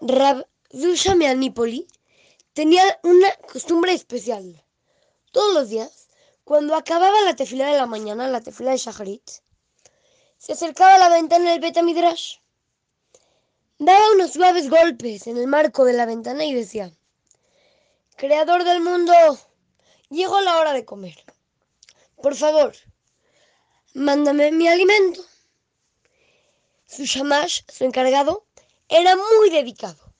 Rab Zusha Meanipoli tenía una costumbre especial. Todos los días, cuando acababa la tefila de la mañana, la tefila de Shacharit, se acercaba a la ventana del Betamidrash, daba unos suaves golpes en el marco de la ventana y decía, Creador del mundo, llegó la hora de comer. Por favor, mándame mi alimento. Su shamash, su encargado, era muy dedicado.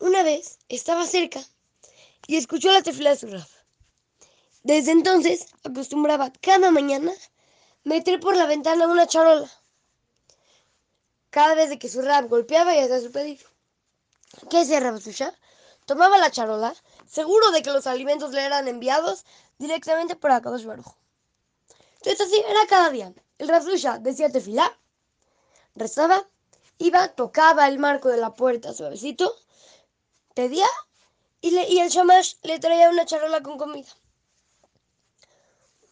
Una vez estaba cerca y escuchó la tefila de su rab. Desde entonces acostumbraba cada mañana meter por la ventana una charola. Cada vez que su rab golpeaba y hacía su pedido. ¿Qué Rab Susha? Tomaba la charola, seguro de que los alimentos le eran enviados directamente por Akadosh Baruj. Entonces así era cada día. El Rab Susha decía tefilá, rezaba, iba, tocaba el marco de la puerta suavecito, pedía y, y el shamash le traía una charola con comida.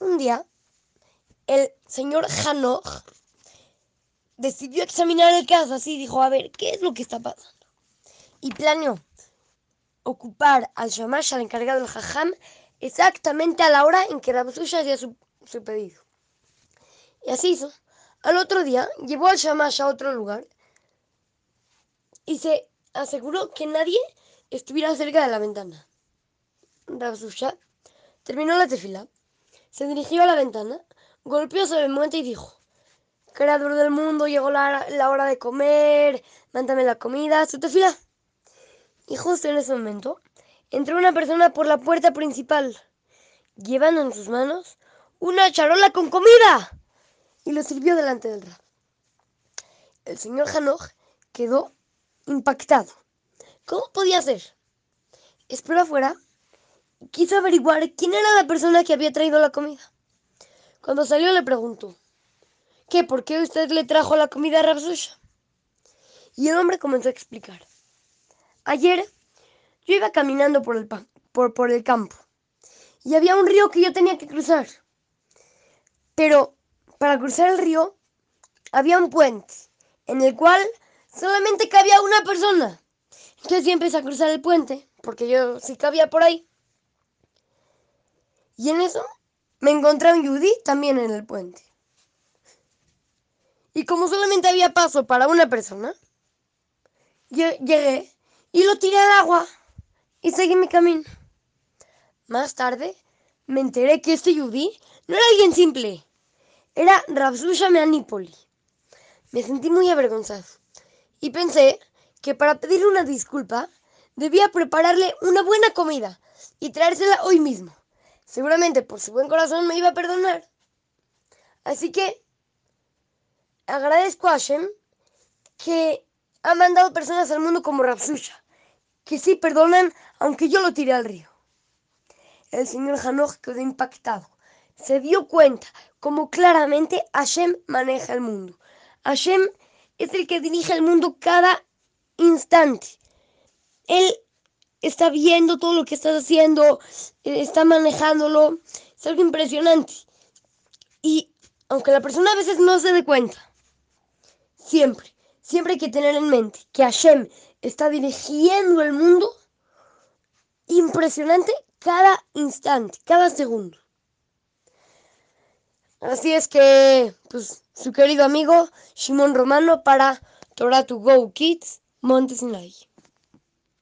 Un día, el señor Hanoch decidió examinar el caso así, dijo, a ver, ¿qué es lo que está pasando? Y planeó ocupar al shamash, al encargado del jajam, exactamente a la hora en que Rabzuya hacía su, su pedido. Y así hizo. Al otro día, llevó al shamash a otro lugar y se aseguró que nadie estuviera cerca de la ventana. Rabzusha terminó la tefila, se dirigió a la ventana, golpeó sobre el monte y dijo, Creador del mundo, llegó la, la hora de comer, mándame la comida, su tefila. Y justo en ese momento entró una persona por la puerta principal, llevando en sus manos una charola con comida, y lo sirvió delante del rab. El señor Hanoch quedó impactado. ¿Cómo podía ser? Esperó afuera y quiso averiguar quién era la persona que había traído la comida. Cuando salió le preguntó, ¿qué? ¿Por qué usted le trajo la comida a Rabsusha? Y el hombre comenzó a explicar. Ayer yo iba caminando por el, por, por el campo y había un río que yo tenía que cruzar. Pero para cruzar el río había un puente en el cual solamente cabía una persona. Entonces yo empecé a cruzar el puente, porque yo sí cabía por ahí. Y en eso me encontré un Judy también en el puente. Y como solamente había paso para una persona, yo llegué y lo tiré al agua y seguí mi camino. Más tarde me enteré que este Judy no era alguien simple, era Rabsusha Meanipoli. Me sentí muy avergonzado y pensé que para pedirle una disculpa debía prepararle una buena comida y traérsela hoy mismo. Seguramente por su buen corazón me iba a perdonar. Así que agradezco a Hashem que ha mandado personas al mundo como Rapsusha, que sí perdonan aunque yo lo tiré al río. El señor Hanoch quedó impactado. Se dio cuenta como claramente Hashem maneja el mundo. Hashem es el que dirige el mundo cada instante. Él está viendo todo lo que estás haciendo, está manejándolo. Es algo impresionante. Y aunque la persona a veces no se dé cuenta, siempre, siempre hay que tener en mente que Hashem está dirigiendo el mundo impresionante cada instante, cada segundo. Así es que, pues, su querido amigo Shimon Romano para Torah to Go Kids Monte Sinai.